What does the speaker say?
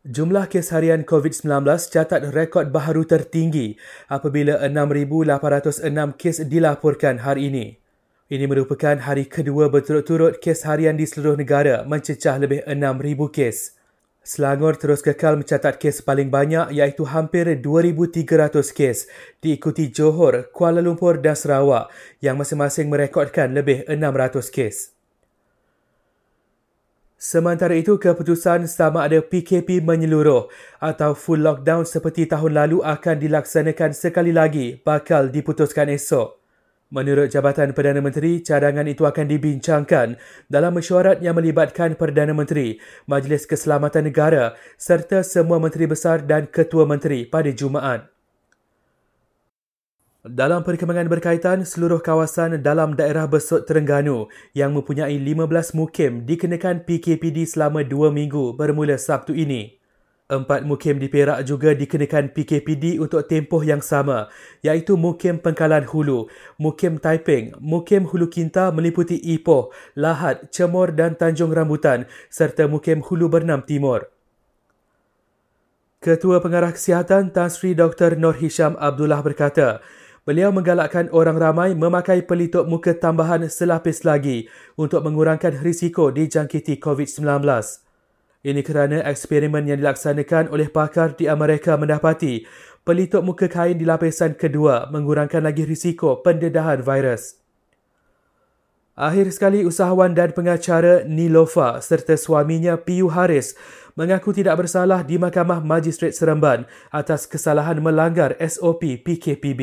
Jumlah kes harian COVID-19 catat rekod baharu tertinggi apabila 6,806 kes dilaporkan hari ini. Ini merupakan hari kedua berturut-turut kes harian di seluruh negara mencecah lebih 6,000 kes. Selangor terus kekal mencatat kes paling banyak iaitu hampir 2,300 kes diikuti Johor, Kuala Lumpur dan Sarawak yang masing-masing merekodkan lebih 600 kes. Sementara itu, keputusan sama ada PKP menyeluruh atau full lockdown seperti tahun lalu akan dilaksanakan sekali lagi bakal diputuskan esok. Menurut Jabatan Perdana Menteri, cadangan itu akan dibincangkan dalam mesyuarat yang melibatkan Perdana Menteri, Majlis Keselamatan Negara serta semua menteri besar dan ketua menteri pada Jumaat. Dalam perkembangan berkaitan, seluruh kawasan dalam daerah Besut Terengganu yang mempunyai 15 mukim dikenakan PKPD selama dua minggu bermula Sabtu ini. Empat mukim di Perak juga dikenakan PKPD untuk tempoh yang sama, iaitu Mukim Pengkalan Hulu, Mukim Taiping, Mukim Hulu Kinta meliputi Ipoh, Lahad, Cemor dan Tanjung Rambutan serta Mukim Hulu Bernam Timur. Ketua Pengarah Kesihatan Tan Sri Dr. Nur Hisham Abdullah berkata, Beliau menggalakkan orang ramai memakai pelitup muka tambahan selapis lagi untuk mengurangkan risiko dijangkiti COVID-19. Ini kerana eksperimen yang dilaksanakan oleh pakar di Amerika mendapati pelitup muka kain di lapisan kedua mengurangkan lagi risiko pendedahan virus. Akhir sekali, usahawan dan pengacara Nilofa serta suaminya Piyu Haris mengaku tidak bersalah di Mahkamah Majistret Seremban atas kesalahan melanggar SOP PKPB.